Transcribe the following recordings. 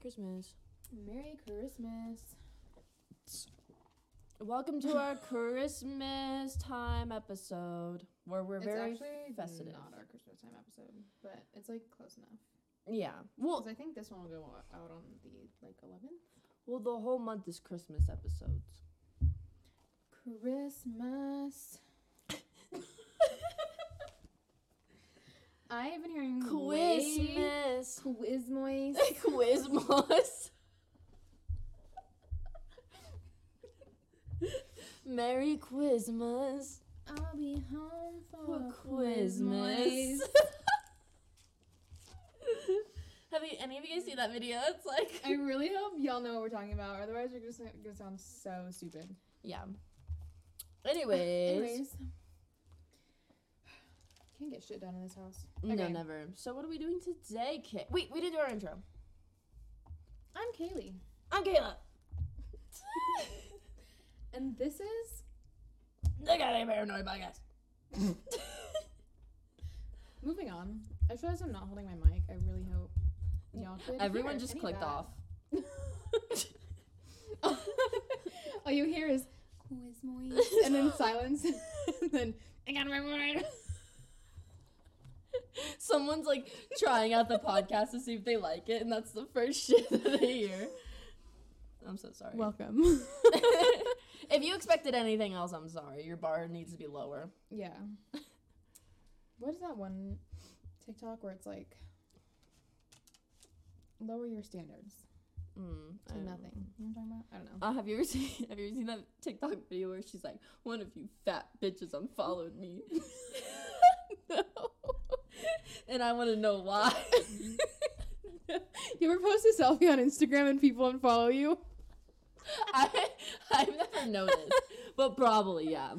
Christmas. Merry Christmas. Welcome to our Christmas time episode where we're it's very actually festive. not our Christmas time episode, but it's like close enough. yeah. Well, I think this one will go out on the like 11th. well, the whole month is Christmas episodes. Christmas. I have been hearing way- Christmas. Quizmoise. Quizmas. Merry Quizmas. I'll be home for, For Quizmas. Have you any of you guys seen that video? It's like I really hope y'all know what we're talking about. Otherwise, we're just gonna gonna sound so stupid. yeah. Anyways, Anyways, can't get shit done in this house. no, never. So what are we doing today, Kay? Wait, we didn't do our intro. I'm Kaylee, I'm Kayla. and this is They got a paranoid podcast. moving on. I realize I'm not holding my mic. I really hope y'all could. Everyone just clicked off. All you hear is Quizmoise, and then silence, and then I got my word. Someone's like trying out the podcast to see if they like it, and that's the first shit that they hear. I'm so sorry. Welcome. if you expected anything else, I'm sorry. Your bar needs to be lower. yeah. What is that one TikTok where it's like lower your standards Mm, to nothing? know. You know what I'm talking about? I don't know. Uh, have you ever seen Have you ever seen that TikTok video where she's like, "One of you fat bitches unfollowed me," no. And I want to know why. You ever post a selfie on Instagram and people unfollow you? I I've never noticed, but probably yeah.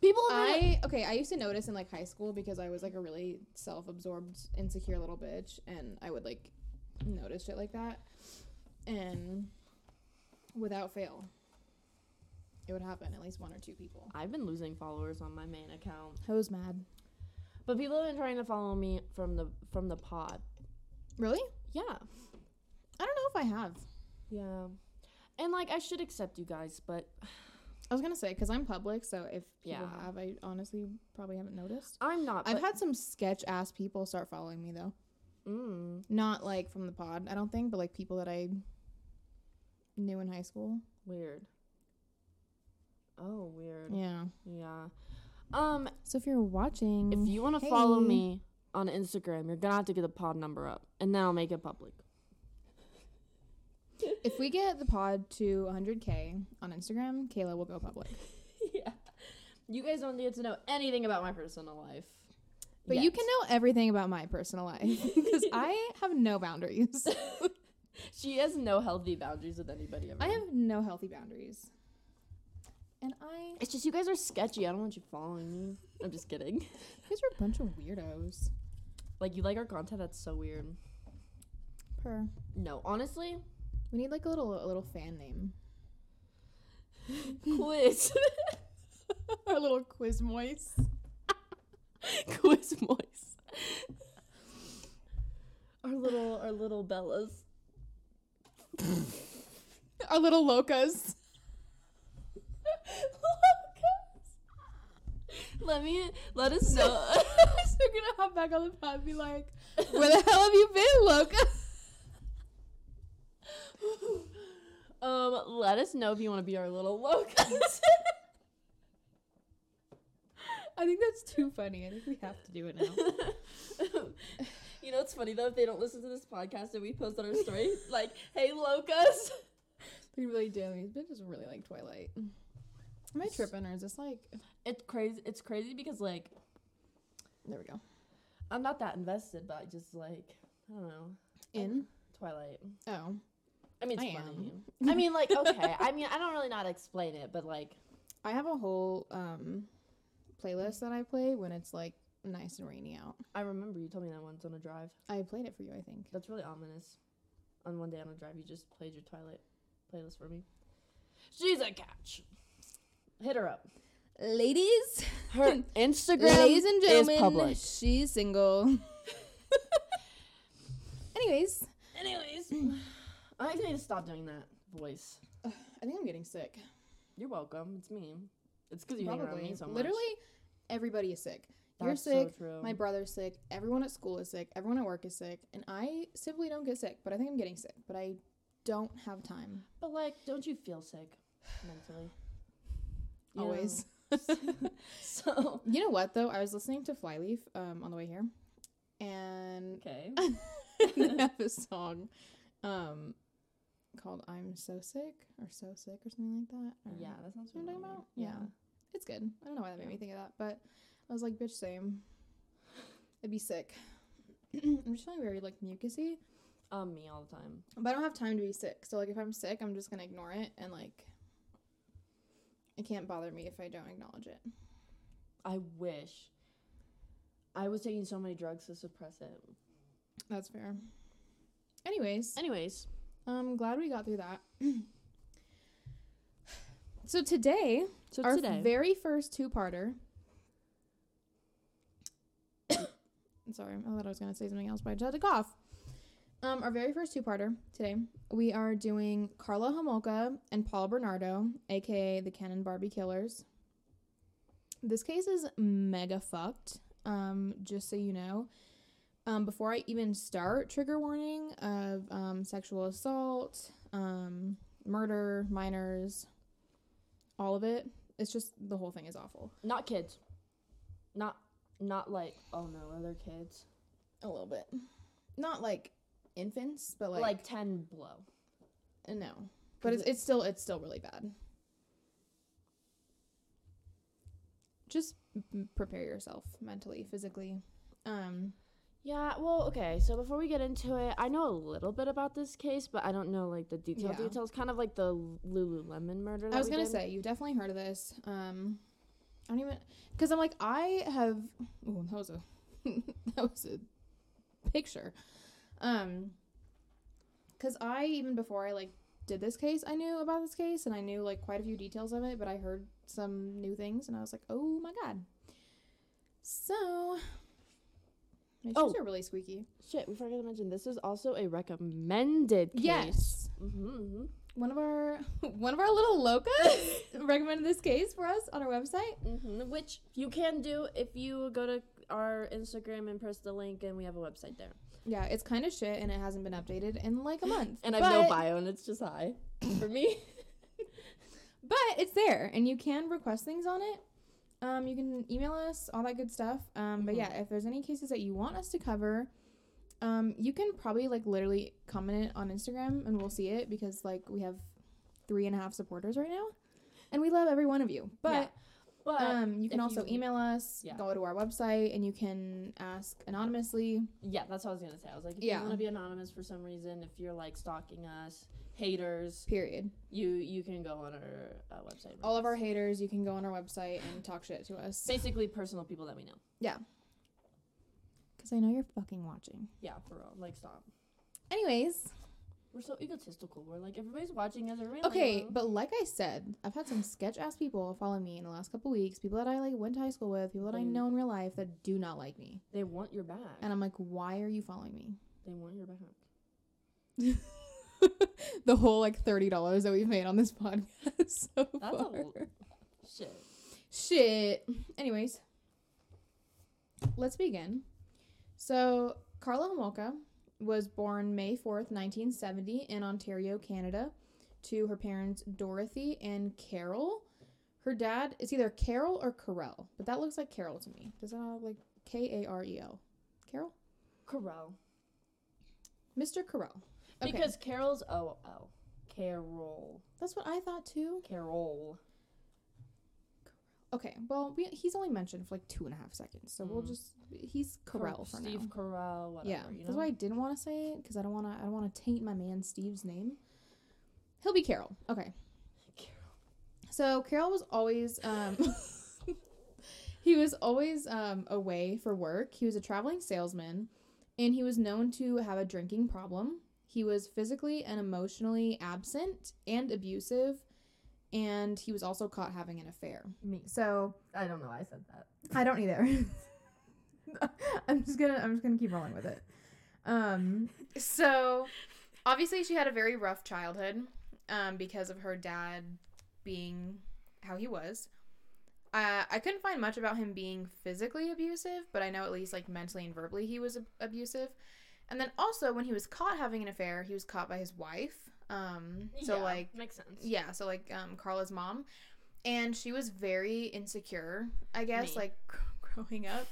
People I okay. I used to notice in like high school because I was like a really self-absorbed, insecure little bitch, and I would like notice shit like that, and without fail, it would happen at least one or two people. I've been losing followers on my main account, I was mad. But people have been trying to follow me from the from the pod. Really? Yeah, I don't know if I have. yeah, and like I should accept you guys, but I was gonna say because I'm public, so if people Yeah. have, I honestly probably haven't noticed. I'm not. I've had some sketch ass people start following me though. mm, Not like from the pod, I don't think, but like people that I knew in high school. weird. Oh, weird. Yeah. Yeah. Um, So if you're watching, if you want to follow me on Instagram, you're gonna have to get the pod number up, and then I'll make it public. if we get the pod to 100k on Instagram, Kayla will go public. yeah. You guys don't get to know anything about my personal life. But you can know everything about my personal life because I have no boundaries. She has no healthy boundaries with anybody ever. I have no healthy boundaries. And I It's just you guys are sketchy. I don't want you following me. I'm just kidding. you guys are a bunch of weirdos. Like you like our content? That's so weird. Per. No, honestly, We need like a little a little fan name. quiz, Our little quiz moist. quiz moist. Our little, our little Bellas. Our little locas. Let me let us know. so we're gonna hop back on the pod and be like, Where the hell have you been, loca? um, let us know if you want to be our little locals. I think that's too funny. I think we have to do it now. you know, it's funny though if they don't listen to this podcast and we post on our story like, "Hey, locas." They really do. These bitches really like Twilight. Am I tripping or is this like It's crazy. It's crazy because like there we go. I'm not that invested, but I just like I don't know In? Twilight. Oh. I mean, it's I funny. am. I mean, like okay. I mean, I don't really know how to explain it, but like I have a whole um playlist that I play when it's like nice and rainy out. I remember you told me that once on a drive. I played it for you, I think. That's really ominous. On one day on a drive, you just played your Twilight playlist for me. She's a catch. Hit her up. Ladies, Her Instagram ladies and is gentlemen, public. she's single. Anyways, Anyways, I actually need to stop doing that voice. I think I'm getting sick. You're welcome. It's me. It's because you hang around me so much. Literally, everybody is sick. You're sick. So true. My brother's sick. Everyone at school is sick. Everyone at work is sick. And I simply don't get sick, but I think I'm getting sick. But I don't have time. but like, don't you feel sick mentally? Know? Always. so You know what though? I was listening to Flyleaf um, on the way here, and okay. they have a song um, called "I'm So Sick" or "So Sick" or something like that. Don't Yeah, that sounds what I'm about? Yeah. it's good. I don't know why that made me think of that, but I was like, "Bitch, same." I'd be sick. I'm just feeling very like mucusy, Um, me all the time. but I don't have time to be sick. So like, if I'm sick, I'm just gonna ignore it and like. It can't bother me if I don't acknowledge it. I wish. I was taking so many drugs to suppress it. That's fair. Anyways, Anyways, I'm glad we got through that. so today, so our today, very first two-parter. Sorry, I thought I was gonna say something else, but I just had to cough. Um, our very first two-parter today, we are doing Karla Homolka and Paul Bernardo, aka the and Barbie Killers. This case is mega fucked. Um, just so you know. Um, before I even start, trigger warning of um, sexual assault, um, murder, minors, all of it. It's just the whole thing is awful. not kids, not not like oh no, other kids? A little bit. Not like infants, but Like, like, ten below. uh, no. But it's it's still it's still really bad. Just prepare yourself mentally, physically. Um Yeah, well, okay. So before we get into it, I know a little bit about this case, but I don't know like the detailed Yeah. details. Kind of like the Lululemon murder. That I was gonna did. say you've definitely heard of this. Um, I don't even because I'm like I have. Oh, that was a that was a picture. Um, because I even before I like did this case, I knew about this case and I knew like quite a few details of it, but I heard some new things and I was like, oh my god. So my shoes Oh. are really squeaky. Shit, we forgot to mention this is also a recommended case. Yes. Mm-hmm, One of our one of our little locas recommended this case for us on our website. hmm Which you can do if you go to our Instagram and press the link, and we have a website there. Yeah, it's kind of shit and it hasn't been updated in like a month. And I have no bio, and it's just hi for me. But it's there and you can request things on it. Um, you can email us, all that good stuff. Um, but Mhm. yeah, if there's any cases that you want us to cover, um, you can probably like literally comment it on Instagram and we'll see it because like we have three and a half supporters right now. And we love every one of you. But Yeah. But um, you can also you- email us, Yeah. go to our website, and you can ask anonymously. yeah, that's what I was gonna say. I was like, if Yeah. you want to be anonymous for some reason, if you're like stalking us, haters, Period. you you can go on our uh, website. All of our haters, you can go on our website and talk shit to us. basically personal people that we know. Yeah. Because I know you're fucking watching. Yeah, for real. Like, stop. Anyways, We're so egotistical. We're like everybody's watching us. Everybody okay, like, but like I said, I've had some sketch ass people follow me in the last couple weeks. People that I like went to high school with, people that I know in real life that do not like me. they want your back. And I'm like, why are you following me? they want your back. the whole like thirty dollars that we've made on this podcast so That's far. Shit. Shit. Anyways, let's begin. So, Karla Homolka was born May 4th, 1970, in Ontario, Canada, to her parents Dorothy and Carol. Her dad is either Carol or Carell, but that looks like Carol to me. Does that look like K A R E L? Carol? Carol. Mr. Carell. Okay. Because Carol's O L. Carol. That's what I thought too. Carol. Okay, well, we, he's only mentioned for like two and a half seconds, so we'll Mm. just he's Carell for now. Steve now. Carell. Whatever. yeah, You know? that's why I didn't want to say it because I don't want to. I don't want to taint my man Steve's name. He'll be Carol. Okay. Carol. So Carol was always um, he was always um, away for work. He was a traveling salesman, and he was known to have a drinking problem. He was physically and emotionally absent and abusive, and he was also caught having an affair. Me. So I don't know. why I said that. I don't either. I'm just gonna I'm just gonna keep rolling with it. Um so obviously she had a very rough childhood um, because of her dad being how he was. Uh, I couldn't find much about him being physically abusive, but I know at least like mentally and verbally he was ab- abusive. And then also when he was caught having an affair, he was caught by his wife. Um, so Yeah, like makes sense. yeah, so like um Karla's mom, and she was very insecure, I guess, Me. like growing up.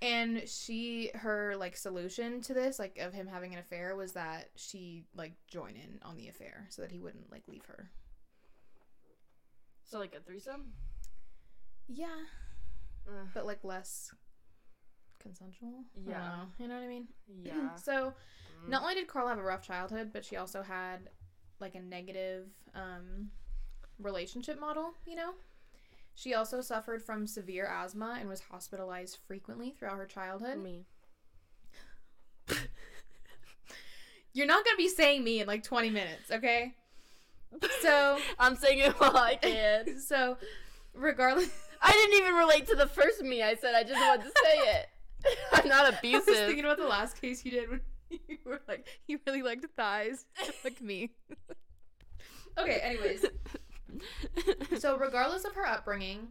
And she her like solution to this, like of him having an affair, was that she like join in on the affair so that he wouldn't like leave her. So like a threesome. Yeah, Uh, but like less consensual. Yeah. know. you know what I mean. yeah. So Mm. not only did Karla have a rough childhood, but she also had like a negative um, relationship model, you know? She also suffered from severe asthma and was hospitalized frequently throughout her childhood. me. You're not going to be saying me in like 20 minutes, okay? So, I'm saying it while I can. so regardless I didn't even relate to the first me. I said I just wanted to say it. I'm not abusive. I was thinking about the last case you did when you were like you really liked thighs like me. okay, anyways. so regardless of her upbringing,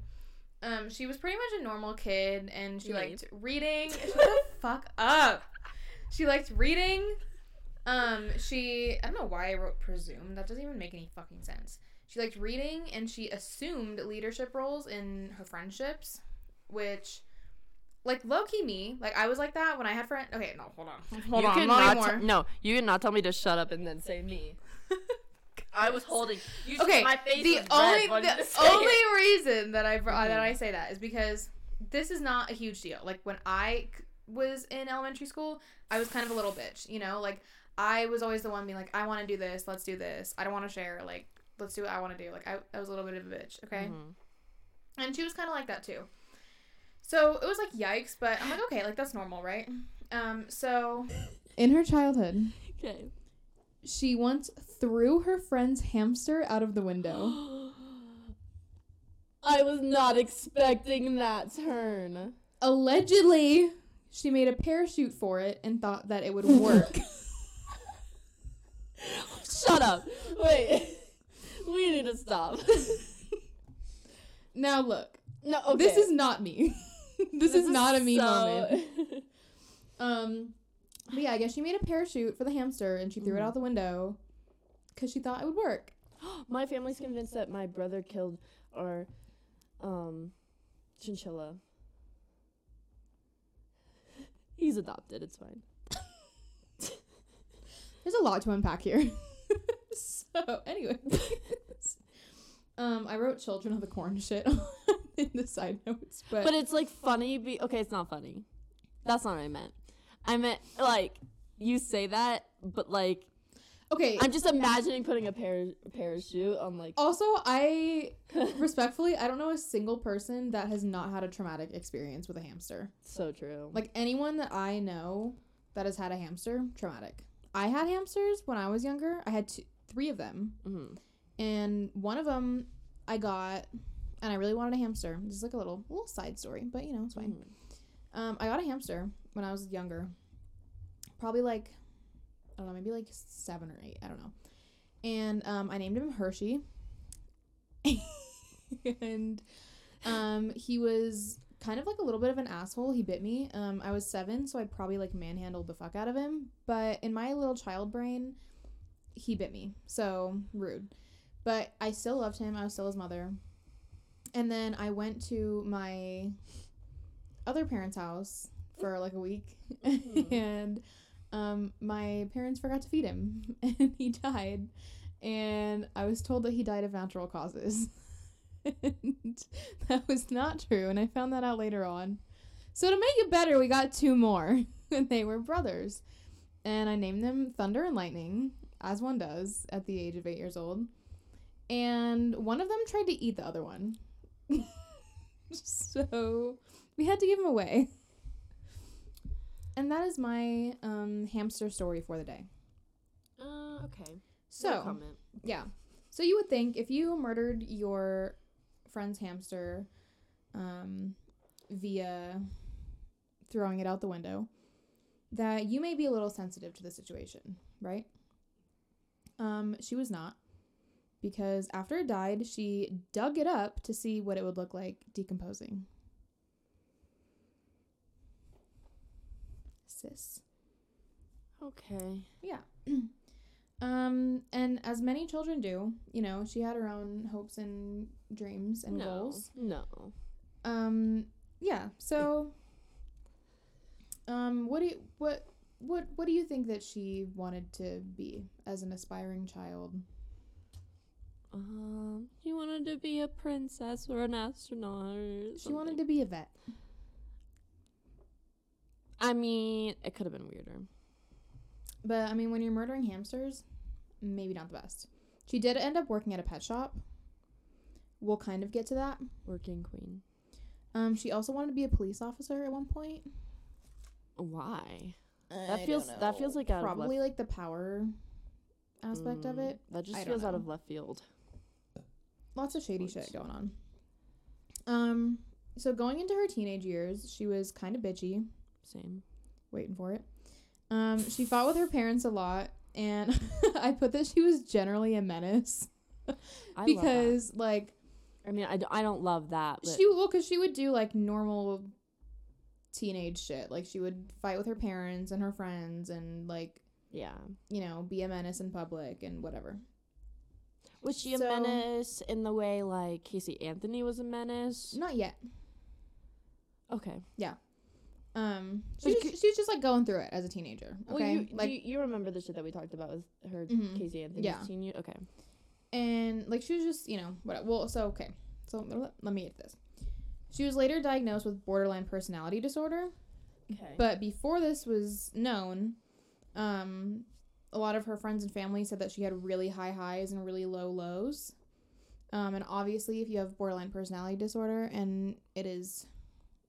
um, she was pretty much a normal kid, and she liked reading. Shut the fuck up. She liked reading. Um, she I don't know why I wrote presume. That doesn't even make any fucking sense. She liked reading, and she assumed leadership roles in her friendships, which. Like low key me, like I was like that when I had friends. Okay, no, hold on, hold you on, not not anymore. t- no, you could not tell me to shut up and then say me. I was holding. You okay, my face the only the only it. reason that I br- uh, that. I say that is because this is not a huge deal. Like when I was in elementary school, I was kind of a little bitch, you know. Like I was always the one being like, I want to do this, let's do this. I don't want to share. Like let's do what I want to do. Like I, I was a little bit of a bitch, okay. Mhm. And she was kind of like that too. So it was like yikes, but I'm like okay, like that's normal, right? Um, so in her childhood, Okay. she once threw her friend's hamster out of the window. I was not expecting that turn. Allegedly, she made a parachute for it and thought that it would work. Shut up. Wait. We need to stop. now look, No, okay. this is not me. this, is, not a me so- moment. Um, but yeah, I guess she made a parachute for the hamster and she threw it Mhm. out the window because she thought it would work. my family's convinced that my brother killed our um chinchilla. He's adopted. It's fine. There's a lot to unpack here. so anyway, um, I wrote "Children of the Corn" shit in the side notes, but, But it's like funny. Be- okay, it's not funny. That's not what I meant. I meant like you say that, but like okay. I'm just imagining putting a par- parachute on like. also, I respectfully, I don't know a single person that has not had a traumatic experience with a hamster. so true. Like anyone that I know that has had a hamster, traumatic. I had hamsters when I was younger. I had two, three of them, hmm and one of them I got, and I really wanted a hamster. This is like a little little side story, but you know it's fine. Um, I got a hamster when I was younger, probably like I don't know, maybe like seven or eight. I don't know. And um, I named him Hershey. and um, he was kind of like a little bit of an asshole. He bit me. Um, I was seven, so I probably like manhandled the fuck out of him. But in my little child brain, he bit me. So rude. But I still loved him. I was still his mother. And then I went to my other parents' house for like a week, Mhm. and um, my parents forgot to feed him, and he died. And I was told that he died of natural causes. and that was not true, and I found that out later on. So to make it better, we got two more, and they were brothers. And I named them Thunder and Lightning, as one does at the age of eight years old. And one of them tried to eat the other one. so we had to give him away. And that is my um, hamster story for the day. Uh, okay. So, comment. yeah. So you would think if you murdered your friend's hamster um, via throwing it out the window, that you may be a little sensitive to the situation, right? Um, she was not. Because after it died, she dug it up to see what it would look like decomposing. Sis. Okay. Yeah. um, and as many children do, you know, she had her own hopes and dreams and no. goals. No. Um, yeah. So, um, what do you what what what do you think that she wanted to be as an aspiring child? Um, she wanted to be a princess or an astronaut. Or She wanted to be a vet. I mean, it could have been weirder. But I mean, when you're murdering hamsters, maybe not the best. She did end up working at a pet shop. We'll kind of get to that. Working queen. Um, she also wanted to be a police officer at one point. Why? That feels- that feels like out of probably like the power aspect of Mm, it. That just I feels out of left field. Lots of shady shit going on. Um, so going into her teenage years, she was kind of bitchy. Same. Waiting for it. Um, she fought with her parents a lot, and I put that she was generally a menace I love that. because like. I mean, I, d- I don't love that. But she well, because she would do like normal teenage shit. Like she would fight with her parents and her friends, and like yeah. you know be a menace in public and whatever. Was she a So- menace in the way like Casey Anthony was a menace? Not yet. Okay. Yeah. Um, she's she's just like going through it as a teenager. Okay, Well, you, like you, you remember the shit that we talked about with her Mhm. Casey Anthony's Yeah. teen? Okay. and like she was just you know what well so okay so let, let me get this she was later diagnosed with borderline personality disorder Okay. but before this was known um a lot of her friends and family said that she had really high highs and really low lows um and obviously if you have borderline personality disorder and it is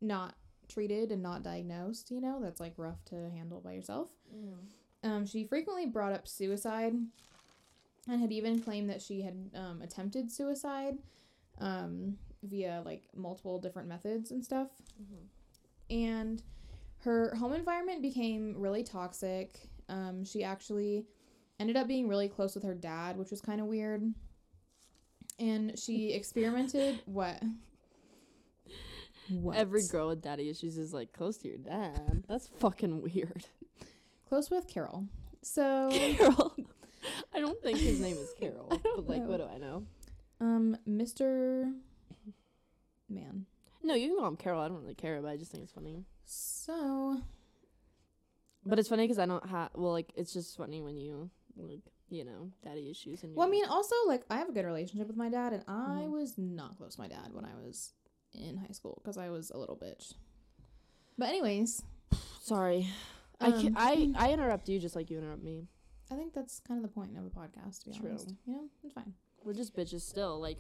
not treated and not diagnosed you know that's like rough to handle by yourself um, she frequently brought up suicide and had even claimed that she had um, attempted suicide um, via like multiple different methods and stuff. And her home environment became really toxic. Um, she actually ended up being really close with her dad, which was kind of weird. And she experimented what? What? Every girl with daddy issues is like close to your dad. That's fucking weird. close with Carol. So Carol. I don't think his name is Carol. But like, know. what do I know? Um, Mr. Man. No, you can call him Carol. I don't really care, but I just think it's funny. So, But it's funny because I don't have. Well, like it's just funny when you like you know daddy issues and. well, I mean, also like I have a good relationship with my dad, and I Mhm. was not close to my dad when I was in high school because I was a little bitch. But anyways, sorry. I, um, can, I I interrupt you just like you interrupt me. I think that's kind of the point of a podcast. To be True. honest, you know, it's fine. We're just bitches still, like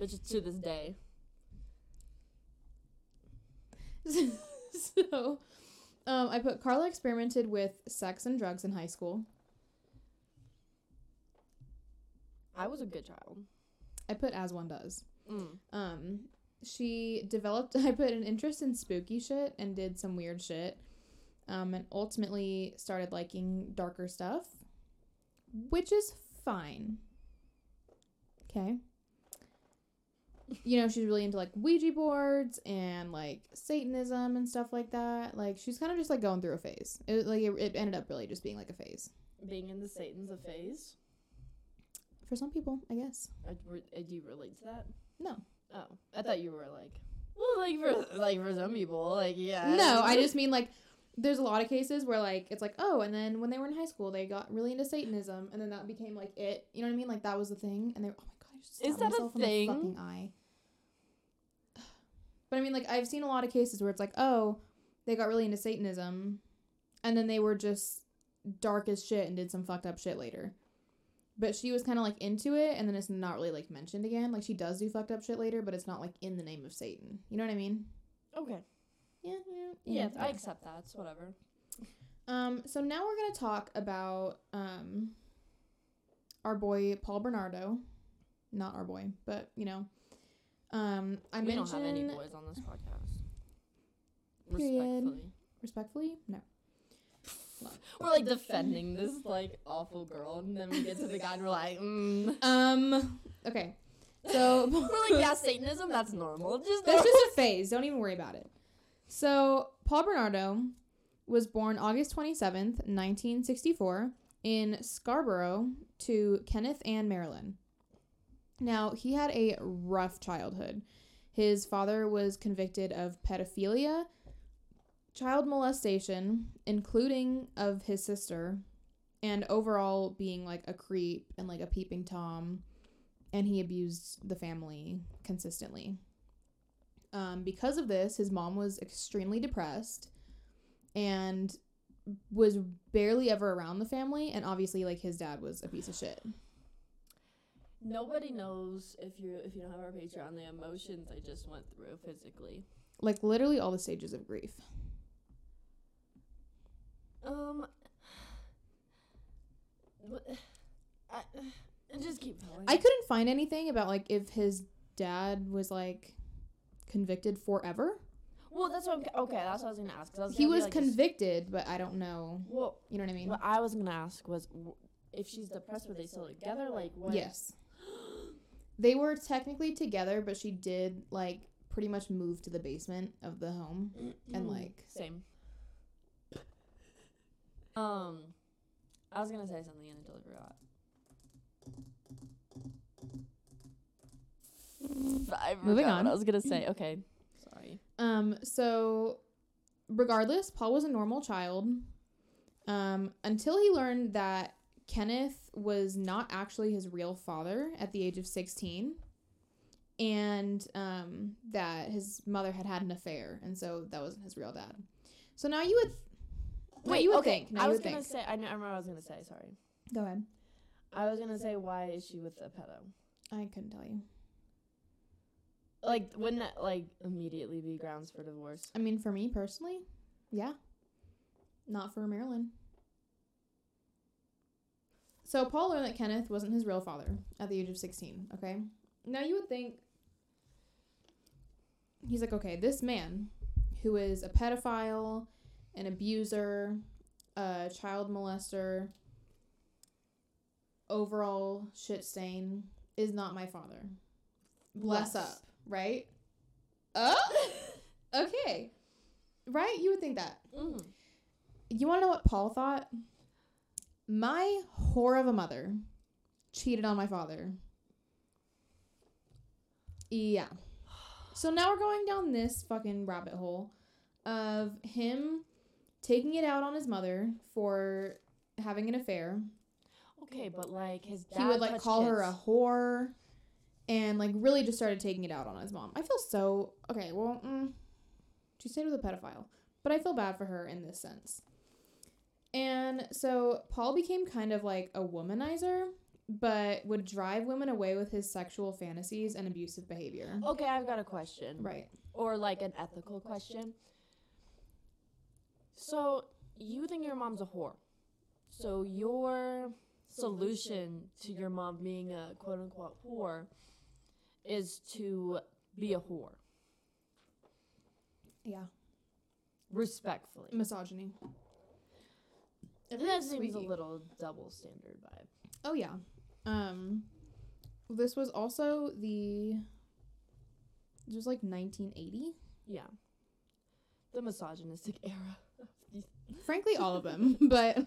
bitches to this day. so, um, I put Karla experimented with sex and drugs in high school. I was a good child. I put as one does. Mm. Um, she developed. I put an interest in spooky shit and did some weird shit. Um, and ultimately started liking darker stuff, which is fine. Okay. You know, she's really into like Ouija boards and like Satanism and stuff like that. Like she's kind of just like going through a phase. It like it, it ended up really just being like a phase Being in the Satan's a phase. for some people, I guess. I, uh, do you relate to that? No. Oh, I thought you were like, well, like for like for some people, like yeah. No, I just mean like there's a lot of cases where like it's like oh, and then when they were in high school they got really into Satanism, and then that became like it. You know what I mean? Like that was the thing, and they oh my god, I just Is that a myself in the thing? fucking eye. But I mean, like I've seen a lot of cases where it's like oh, they got really into Satanism, and then they were just dark as shit and did some fucked up shit later. But she was kind of like into it, and then it's not really like mentioned again. Like she does do fucked up shit later, but it's not like in the name of Satan. You know what I mean? Okay. Yeah, yeah, Yeah, I accept that. It's whatever. Um, so now we're gonna talk about um our boy Paul Bernardo. Not our boy, but you know. Um I we mentioned don't have any boys on this podcast. Period. Respectfully. respectfully? No. not. We're like defending this like awful girl, and then we get to the guy and we're like, mm. Um. Okay. So we're like, yeah, Satanism, that's normal. Just That's just a phase. Don't even worry about it. So, Paul Bernardo was born August 27th, 1964, in Scarborough to Kenneth and Marilyn. Now, he had a rough childhood. His father was convicted of pedophilia, child molestation, including of his sister, and overall being like a creep and like a peeping Tom, and he abused the family consistently. Um, because of this, his mom was extremely depressed and was barely ever around the family. And obviously, like his dad was a piece of shit. Nobody knows if you if you don't have our Patreon the emotions I just went through physically. Like literally all the stages of grief. Um, I, I just keep going. I couldn't find anything about like if his dad was like convicted forever. well, that's what I'm, okay. That's what I was gonna ask. Was He gonna be was like, convicted, but I don't know. well, You know what I mean? what I was gonna ask was if she's depressed, were they still together? Like what? Yes. They were technically together, but she did like pretty much move to the basement of the home. And, like- same. Um, I was gonna say something and I totally forgot. I Moving forgot on. What I was gonna say. Okay, sorry. Um, so regardless, Paul was a normal child. Um, until he learned that Kenneth was not actually his real father at the age of 16 and um, that his mother had had an affair and so that wasn't his real dad. So now you would Wait, you would okay. think. Now I was gonna think. say. I, know, I remember what I was gonna say. Sorry. Go ahead. I was gonna say why is she with a pedo? I couldn't tell you. Like, wouldn't that like immediately be grounds for divorce? I mean, for me personally, yeah. Not for Marilyn. So Paul learned that Kenneth wasn't his real father at the age of 16, okay? Now you would think he's like, okay, this man who is a pedophile, an abuser, a child molester, overall shit stain is not my father. Bless, Bless. up, right? Oh, okay. Right? You would think that. Mm. You want to know what Paul thought? My whore of a mother cheated on my father. Yeah. So now we're going down this fucking rabbit hole of him taking it out on his mother for having an affair. Okay, but like his dad he would like call her a whore and like really just started taking it out on his mom. I feel so okay. Well, mm, she stayed with a pedophile, but I feel bad for her in this sense. And so Paul became kind of like a womanizer, but would drive women away with his sexual fantasies and abusive behavior. Okay, I've got a question. Right. Or like an ethical question. So you think your mom's a whore. So your solution to your mom being a quote unquote whore is to be a whore. Yeah. Respectfully. Misogyny. That seems a little double standard vibe. Oh yeah. Um this was also the this was like 1980. Yeah. The misogynistic era. Frankly all of them, but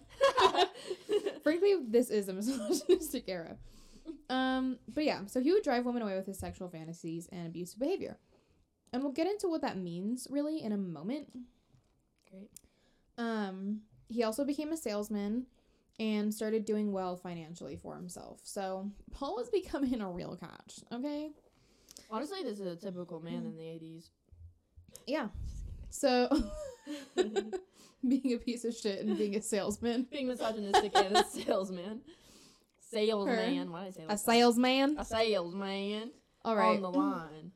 frankly this is a misogynistic era. Um but yeah, so he would drive women away with his sexual fantasies and abusive behavior. And we'll get into what that means really in a moment. Great. Um he also became a salesman and started doing well financially for himself. So Paul was becoming a real catch, okay? Honestly, this is a typical man in the 80s. Yeah. So being a piece of shit and being a salesman. Being misogynistic and a salesman. Salesman. Why did I say like A that? salesman. A salesman. All right. On the line.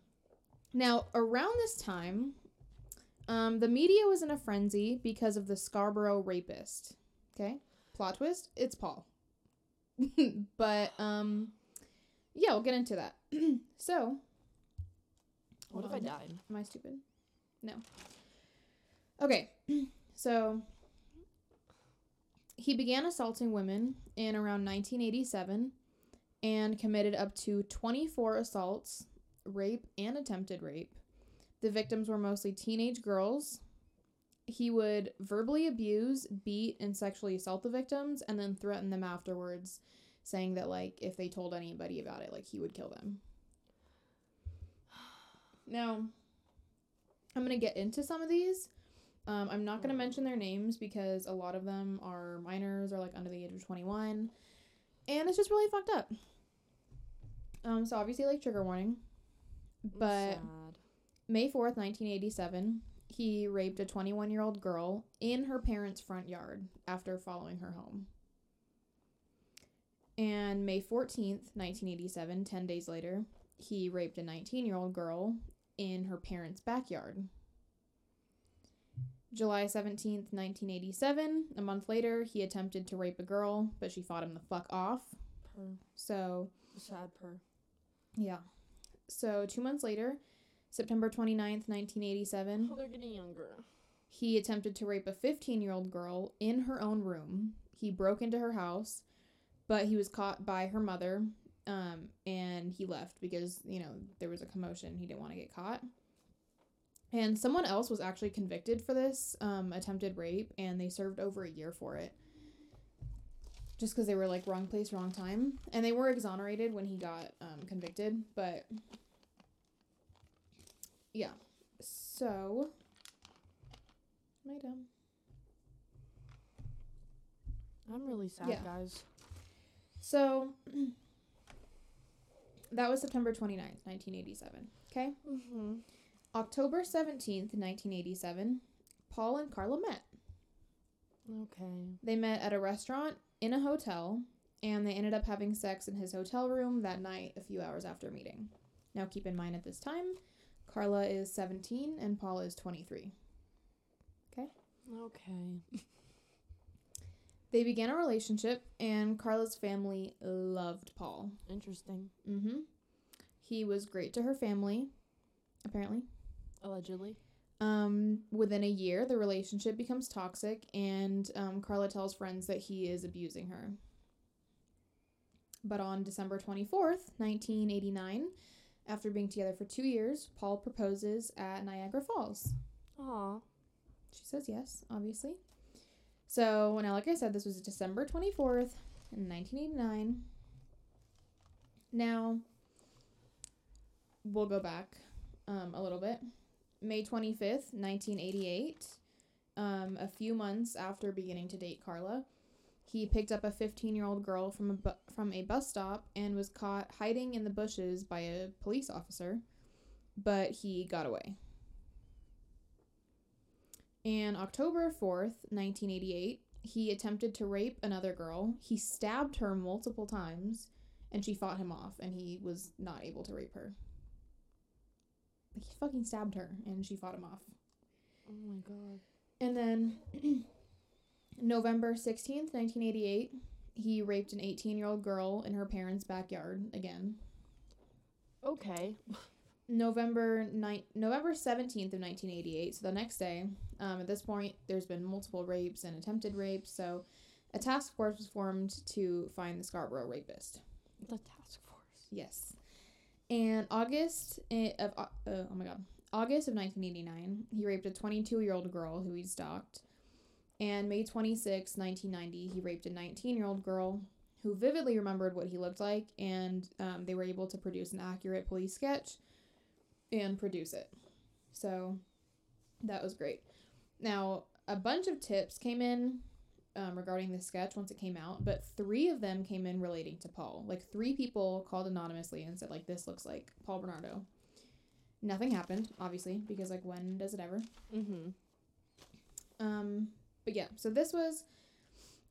Now, around this time, um, the media was in a frenzy because of the Scarborough rapist. Okay? Plot twist, it's Paul. but um yeah, we'll get into that. so, What if I died? Am I stupid? No. Okay. So He began assaulting women in around 1987 and committed up to 24 assaults, rape, and attempted rape. The victims were mostly teenage girls. He would verbally abuse, beat, and sexually assault the victims and then threaten them afterwards, saying that, like, if they told anybody about it, like, he would kill them. Now, I'm going to get into some of these. Um, I'm not going to mention their names because a lot of them are minors or like under the age of 21. And it's just really fucked up. Um, so obviously, like, trigger warning. But Sad. May 4th, 1987, he raped a 21 year old girl in her parents' front yard after following her home. And May 14th, 1987, 10 days later, he raped a 19 year old girl in her parents' backyard. July 17th, 1987, a month later, he attempted to rape a girl, but she fought him the fuck off. Per. So, Sad per. yeah. So, two months later, September 29th, 1987, Oh, they're getting younger. he attempted to rape a 15 year old girl in her own room. He broke into her house, but he was caught by her mother um, and he left because, you know, there was a commotion. He didn't want to get caught. And someone else was actually convicted for this um, attempted rape and they served over a year for it. Just because they were like wrong place, wrong time. And they were exonerated when he got um, convicted, but yeah. So, am I dumb? I'm really sad, Yeah. guys. So, that was September 29th, 1987. Okay? Mm-hmm. October 17th, 1987, Paul and Karla met. Okay. They met at a restaurant in a hotel, and they ended up having sex in his hotel room that night a few hours after meeting. Now, keep in mind at this time, Karla is 17 and Paul is 23. Okay. Okay. they began a relationship, and Karla's family loved Paul. Interesting. Mm-hmm. He was great to her family, apparently. Allegedly. Um, within a year, the relationship becomes toxic, and um, Karla tells friends that he is abusing her. But on December 24th, 1989, after being together for two years, Paul proposes at Niagara Falls. Aw. She says yes, obviously. So, now, like I said, this was December 24th, in 1989. Now, we'll go back um, a little bit. May 25th, 1988, um, a few months after beginning to date Karla, he picked up a 15 year old girl from a, bu- from a bus stop and was caught hiding in the bushes by a police officer, but he got away. And October 4th, 1988, he attempted to rape another girl. He stabbed her multiple times and she fought him off and he was not able to rape her. He fucking stabbed her and she fought him off. Oh my god. And then November 16th, 1988, he raped an 18 year old girl in her parents' backyard again. Okay. November ni- November 17th of 1988, so the next day, um, at this point, there's been multiple rapes and attempted rapes, so a task force was formed to find the Scarborough rapist. The task force. Yes. And August of uh, uh, oh my god, August of 1989, he raped a 22 year old girl who he stalked. And May 26, 1990, he raped a 19 year old girl who vividly remembered what he looked like, and um, they were able to produce an accurate police sketch and produce it. So that was great. Now, a bunch of tips came in um, regarding the sketch once it came out, but three of them came in relating to Paul. Like three people called anonymously and said like this looks like Paul Bernardo. Nothing happened, obviously, because like when does it ever? Mm-hmm. Um, but yeah, so this was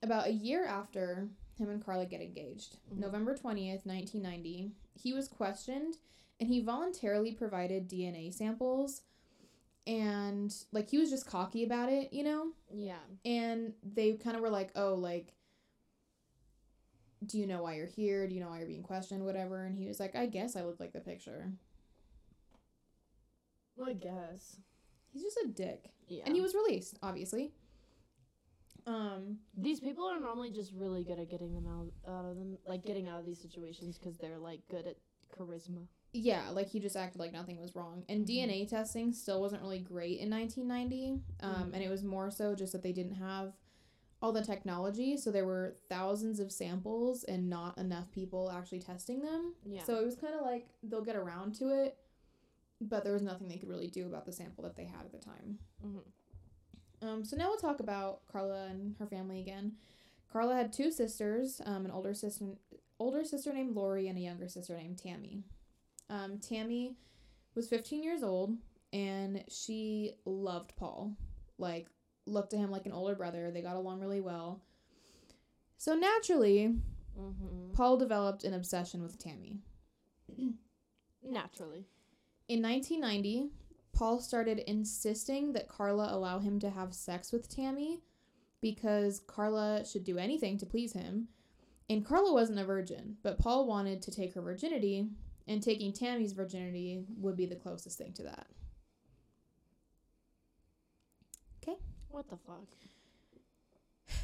about a year after him and Karla get engaged. Mhm. November 20th, 1990. He was questioned and he voluntarily provided DNA samples and like he was just cocky about it, you know? Yeah. And they kind of were like, "Oh, like do you know why you're here? Do you know why you're being questioned whatever?" And he was like, "I guess I look like the picture." Well, I guess. He's just a dick. Yeah. And he was released, obviously. Um, These people are normally just really good at getting them out, out of them, like getting out of these situations because they're like good at charisma. yeah, like he just acted like nothing was wrong. And Mhm. DNA testing still wasn't really great in 1990. Um, Mhm. and it was more so just that they didn't have all the technology, so there were thousands of samples and not enough people actually testing them. Yeah. So it was kind of like they'll get around to it, but there was nothing they could really do about the sample that they had at the time. Mhm. Um, so now we'll talk about Karla and her family again. Karla had two sisters, um, an older sister, older sister named Lori, and a younger sister named Tammy. Um, Tammy was 15 years old, and she loved Paul. Like, looked to him like an older brother. They got along really well. So naturally, Mhm. Paul developed an obsession with Tammy. Naturally. In 1990, Paul started insisting that Karla allow him to have sex with Tammy because Karla should do anything to please him. And Karla wasn't a virgin, but Paul wanted to take her virginity, and taking Tammy's virginity would be the closest thing to that. Okay. What the fuck?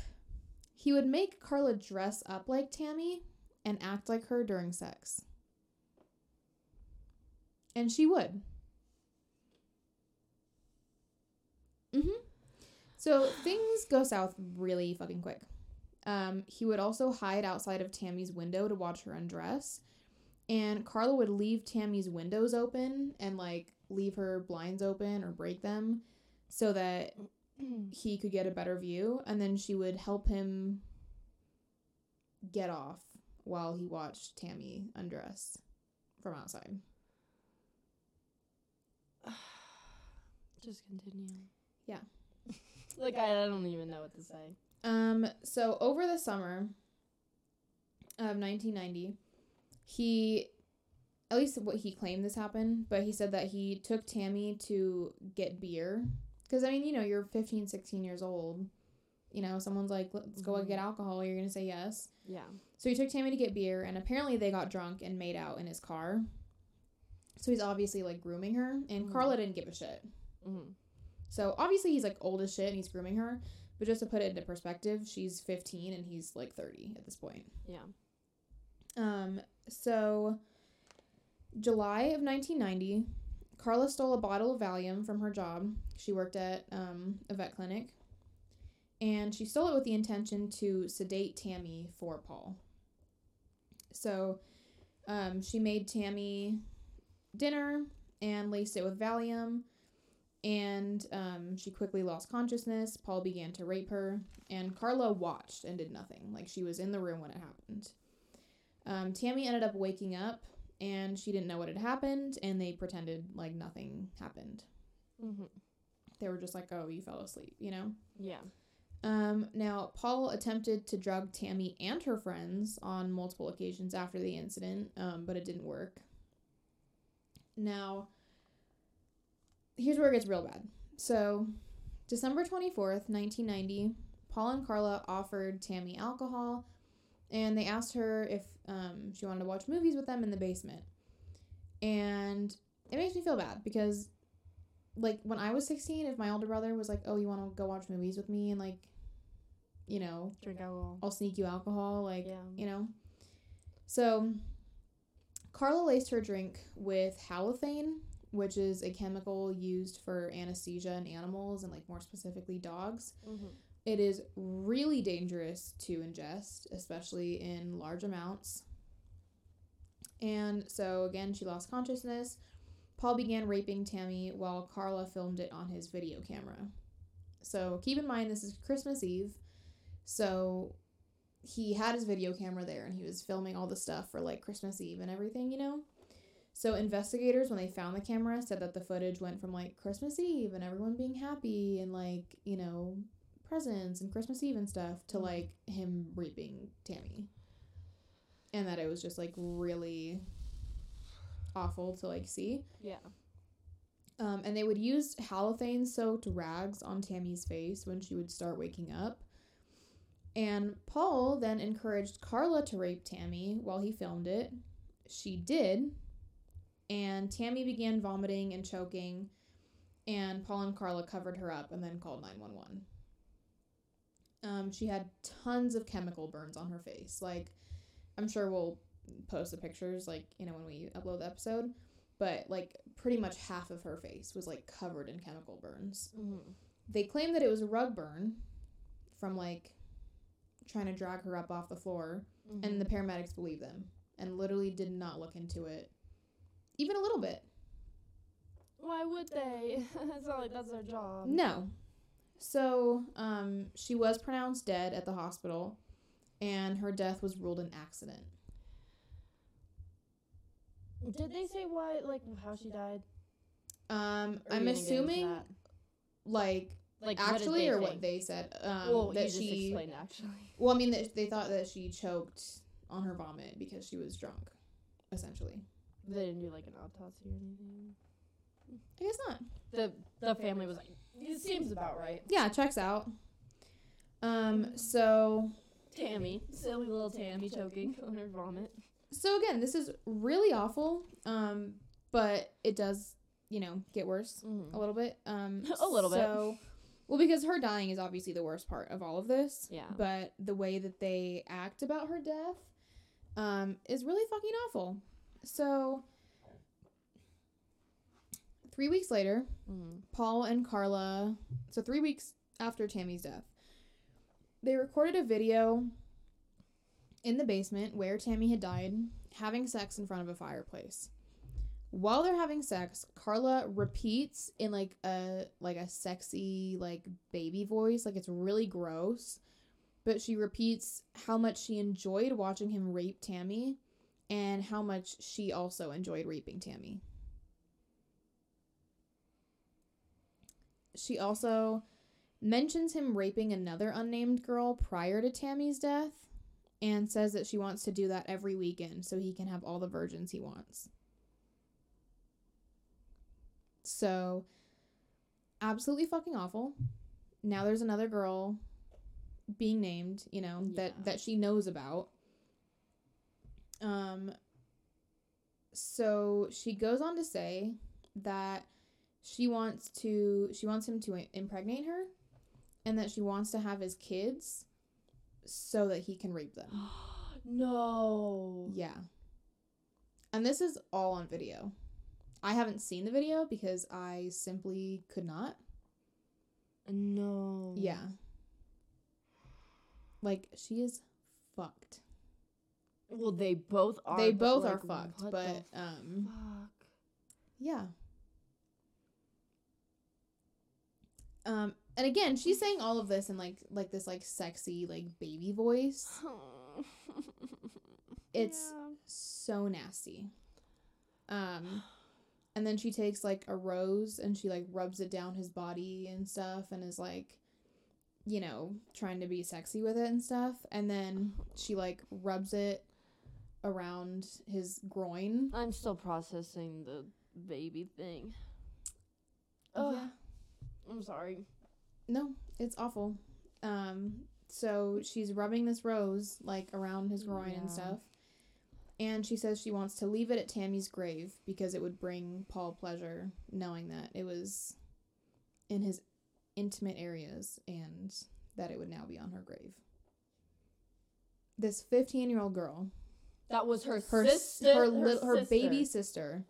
He would make Karla dress up like Tammy and act like her during sex. And she would. Mhm. So things go south really fucking quick. Um, he would also hide outside of Tammy's window to watch her undress. And Karla would leave Tammy's windows open and like leave her blinds open or break them so that he could get a better view and then she would help him get off while he watched Tammy undress from outside. Just continue. Yeah. like I, I don't even know what to say. Um so over the summer of 1990 he at least what he claimed this happened, but he said that he took Tammy to get beer cuz I mean, you know, you're 15, 16 years old. You know, someone's like, "Let's go Mhm. get alcohol." You're going to say yes. Yeah. So he took Tammy to get beer, and apparently they got drunk and made out in his car. So he's obviously like grooming her, and Mhm. Karla didn't give a shit. hmm So obviously he's like old as shit and he's grooming her. But just to put it into perspective, she's 15 and he's like 30 at this point. Yeah. Um, so July of 1990, Karla stole a bottle of Valium from her job. She worked at um, a vet clinic. And she stole it with the intention to sedate Tammy for Paul. So um, she made Tammy dinner and laced it with Valium. And um, she quickly lost consciousness. Paul began to rape her. And Karla watched and did nothing. Like she was in the room when it happened. Um, Tammy ended up waking up and she didn't know what had happened. And they pretended like nothing happened. hmm They were just like, oh, you fell asleep, you know? Yeah. Um, now, Paul attempted to drug Tammy and her friends on multiple occasions after the incident, um, but it didn't work. Now, here's where it gets real bad. So, December 24th, 1990, Paul and Karla offered Tammy alcohol and they asked her if um, she wanted to watch movies with them in the basement. And it makes me feel bad because like when I was 16, if my older brother was like, "Oh, you want to go watch movies with me?" and like, you know, Drink alcohol. I'll sneak you alcohol, like, Yeah. you know. So, Karla laced her drink with halothane, which is a chemical used for anesthesia in animals and like more specifically dogs. hmm It is really dangerous to ingest, especially in large amounts. And so, again, she lost consciousness. Paul began raping Tammy while Karla filmed it on his video camera. So, keep in mind, this is Christmas Eve. So, he had his video camera there and he was filming all the stuff for like Christmas Eve and everything, you know? So, investigators, when they found the camera, said that the footage went from like Christmas Eve and everyone being happy and like, you know, presents and Christmas Eve and stuff to Mhm. like him raping Tammy. And that it was just like really awful to like see. Yeah. Um, and they would use halothane soaked rags on Tammy's face when she would start waking up. And Paul then encouraged Karla to rape Tammy while he filmed it. She did. And Tammy began vomiting and choking. And Paul and Karla covered her up and then called 911. Um, she had tons of chemical burns on her face. Like, I'm sure we'll post the pictures, like, you know, when we upload the episode. But, like, pretty much half of her face was, like, covered in chemical burns. Mm-hmm. They claim that it was a rug burn from, like, trying to drag her up off the floor. Mm-hmm. And the paramedics believe them and literally did not look into it even a little bit. Why would they? it's not like that's their job. No. So, um, she was pronounced dead at the hospital, and her death was ruled an accident. Did they say why, like, how she died? Um, Or are I'm you gonna get into assuming, that? like, like, what did actually, they or what think? they said. Um, well, you that just she. explained actually. Well, I mean, that they thought that she choked on her vomit because she was drunk, essentially. They didn't do like an autopsy or anything. I guess not. The the family was like, it seems about right. Yeah, checks out. Um, so Tammy, silly little Tammy choking on her vomit. so again, this is really awful. Um, but it does, you know, get worse. Mm-hmm. a little bit. Um, A little bit. So, well, because her dying is obviously the worst part of all of this. Yeah. But the way that they act about her death, um, is really fucking awful. So, three weeks later, Mm-hmm. Paul and Karla. So three weeks after Tammy's death, they recorded a video in the basement where Tammy had died, having sex in front of a fireplace. While they're having sex, Karla repeats in like a like a sexy like baby voice, like it's really gross, but she repeats how much she enjoyed watching him rape Tammy and how much she also enjoyed raping Tammy. She also mentions him raping another unnamed girl prior to Tammy's death and says that she wants to do that every weekend so he can have all the virgins he wants. So, absolutely fucking awful. Now there's another girl being named, you know, that that she knows about. Um so she goes on to say that she wants to she wants him to impregnate her and that she wants to have his kids so that he can rape them. no. Yeah. And this is all on video. I haven't seen the video because I simply could not. No. Yeah. Like she is fucked. Well, they both are. they both like, are fucked, but um fuck. yeah. Um and again, she's saying all of this in like like this like sexy like baby voice. It's Yeah. so nasty. Um and then she takes like a rose and she like rubs it down his body and stuff and is like you know, trying to be sexy with it and stuff. And then she like rubs it around his groin. I'm still processing the baby thing. Oh, Yeah. I'm sorry. No, it's awful. Um, so she's rubbing this rose like around his groin and stuff. And she says she wants to leave it at Tammy's grave because it would bring Paul pleasure knowing that it was in his intimate areas and that it would now be on her grave. This 15 year old girl, That was her, her, sister. her, lit- her sister. baby sister.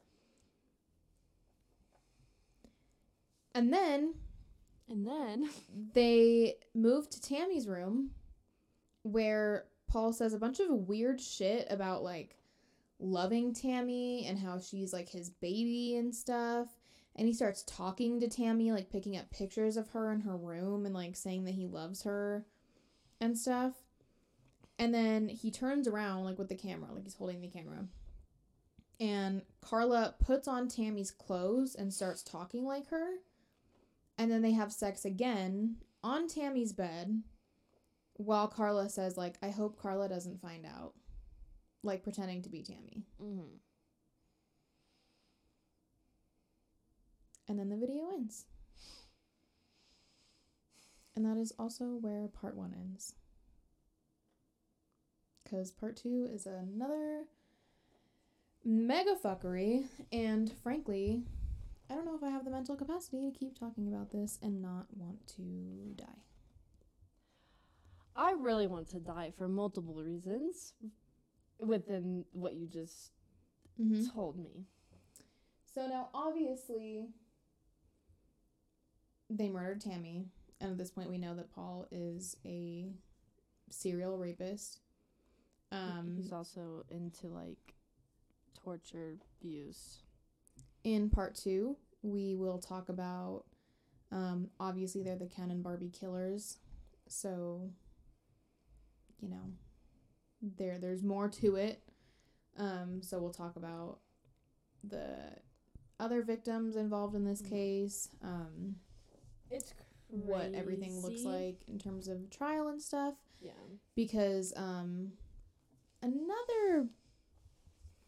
And then And then they moved to Tammy's room where Paul says a bunch of weird shit about like loving Tammy and how she's like his baby and stuff. And he starts talking to Tammy, like picking up pictures of her in her room and like saying that he loves her and stuff. And then he turns around like with the camera, like he's holding the camera. And Karla puts on Tammy's clothes and starts talking like her. And then they have sex again on Tammy's bed while Karla says like I hope Karla doesn't find out. Like pretending to be Tammy. mm-hmm. And then the video ends. And that is also where part 1 ends. Cuz part 2 is another mega fuckery and frankly I don't know if I have the mental capacity to keep talking about this and not want to die. I really want to die for multiple reasons within what you just Mm-hmm. told me. So now, obviously, they murdered Tammy, and at this point, we know that Paul is a serial rapist. Um, He's also into like torture abuse. in part two, we will talk about. Um, obviously, they're the Ken and Barbie killers, so you know, there there's more to it. Um, so we'll talk about the other victims involved in this Mhm. case. Um, It's what everything looks like in terms of trial and stuff Yeah. because um another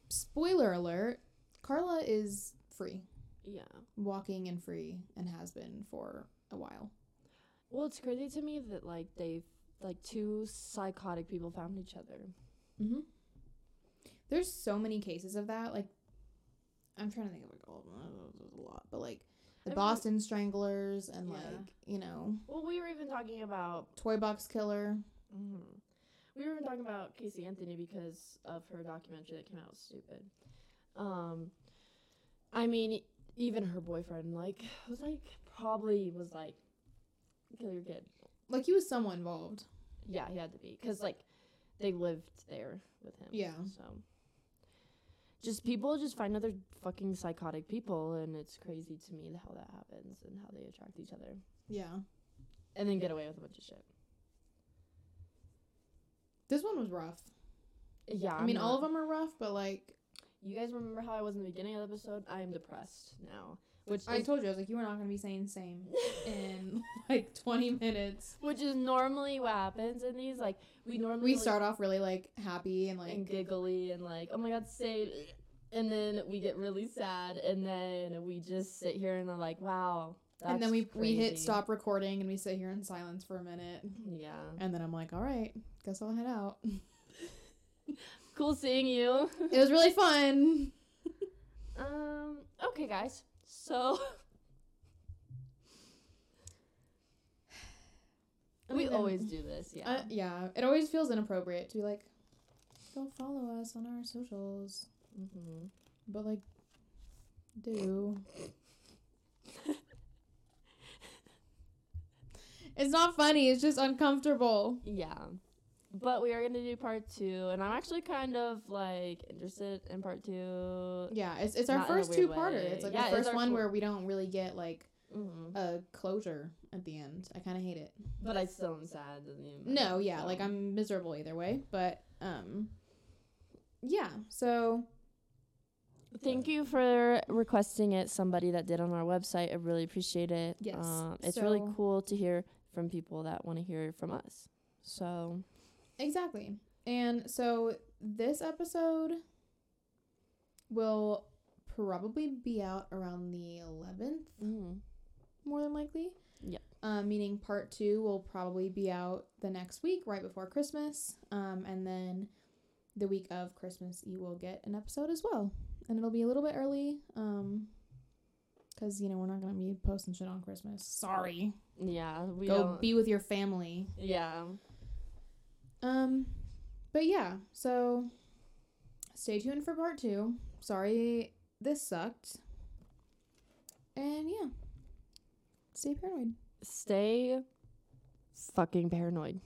spoiler alert Karla is free Yeah. walking and free and has been for a while Well, it's crazy to me that like they've, like two psychotic people found each other. mm-hmm. there's so many cases of that like I'm trying to think of like all of them there's a lot but like the I mean- Boston Stranglers and Yeah. like you know Well, we were even talking about Toy Box Killer Mhm. We were talking about Casey Anthony because of her documentary that came out stupid. Um, I mean, even her boyfriend like was like probably was like kill your kid. like he was somewhat involved Yeah, he had to be because like they lived there with him. Yeah. So just people just find other fucking psychotic people, and it's crazy to me how that happens and how they attract each other, yeah and then get away with a bunch of shit. This one was rough Yeah, I mean all of them are rough but like You guys remember how I was in the beginning of the episode? I am depressed now, which I is, told you, I was like, you were not going to be saying same in like 20 minutes. which is normally what happens in these. Like we normally We like, start off really like happy and like. and giggly and like, oh my god, say, and then we get really sad, and then we just sit here and are like, wow. That's and then we we hit stop recording and we sit here in silence for a minute. Yeah. And then I'm like, all right, guess I'll head out. Cool seeing you. it was really fun. Um. Okay, guys. So we then- always do this. Yeah. Uh, yeah, it always feels inappropriate to be like, go follow us on our socials. mm-hmm. But like, do. It's not funny, it's just uncomfortable. Yeah. But we are gonna do part two, and I'm actually kind of like interested in part two. Yeah, it's it's our Not in a first two parter. It's like Yeah, the first one where we don't really get like hmm a closure at the end. I kind of hate it. But I still am sad. No, yeah, so. like I'm miserable either way, but um yeah, so Thank you for requesting it. Somebody that did on our website. I really appreciate it. Yes, Um, it's really cool to hear from people that want to hear from us. So exactly. And so this episode will probably be out around the 11th, mm, more than likely. Yep. Um, meaning part two will probably be out the next week, right before Christmas. Um, and then the week of Christmas, you will get an episode as well. And it'll be a little bit early. Um, because, you know, we're not to be posting shit on Christmas. Sorry. yeah, we Go don't. be with your family. yeah. Um, but yeah, so stay tuned for part two. Sorry this sucked. And yeah, stay paranoid. Stay fucking paranoid.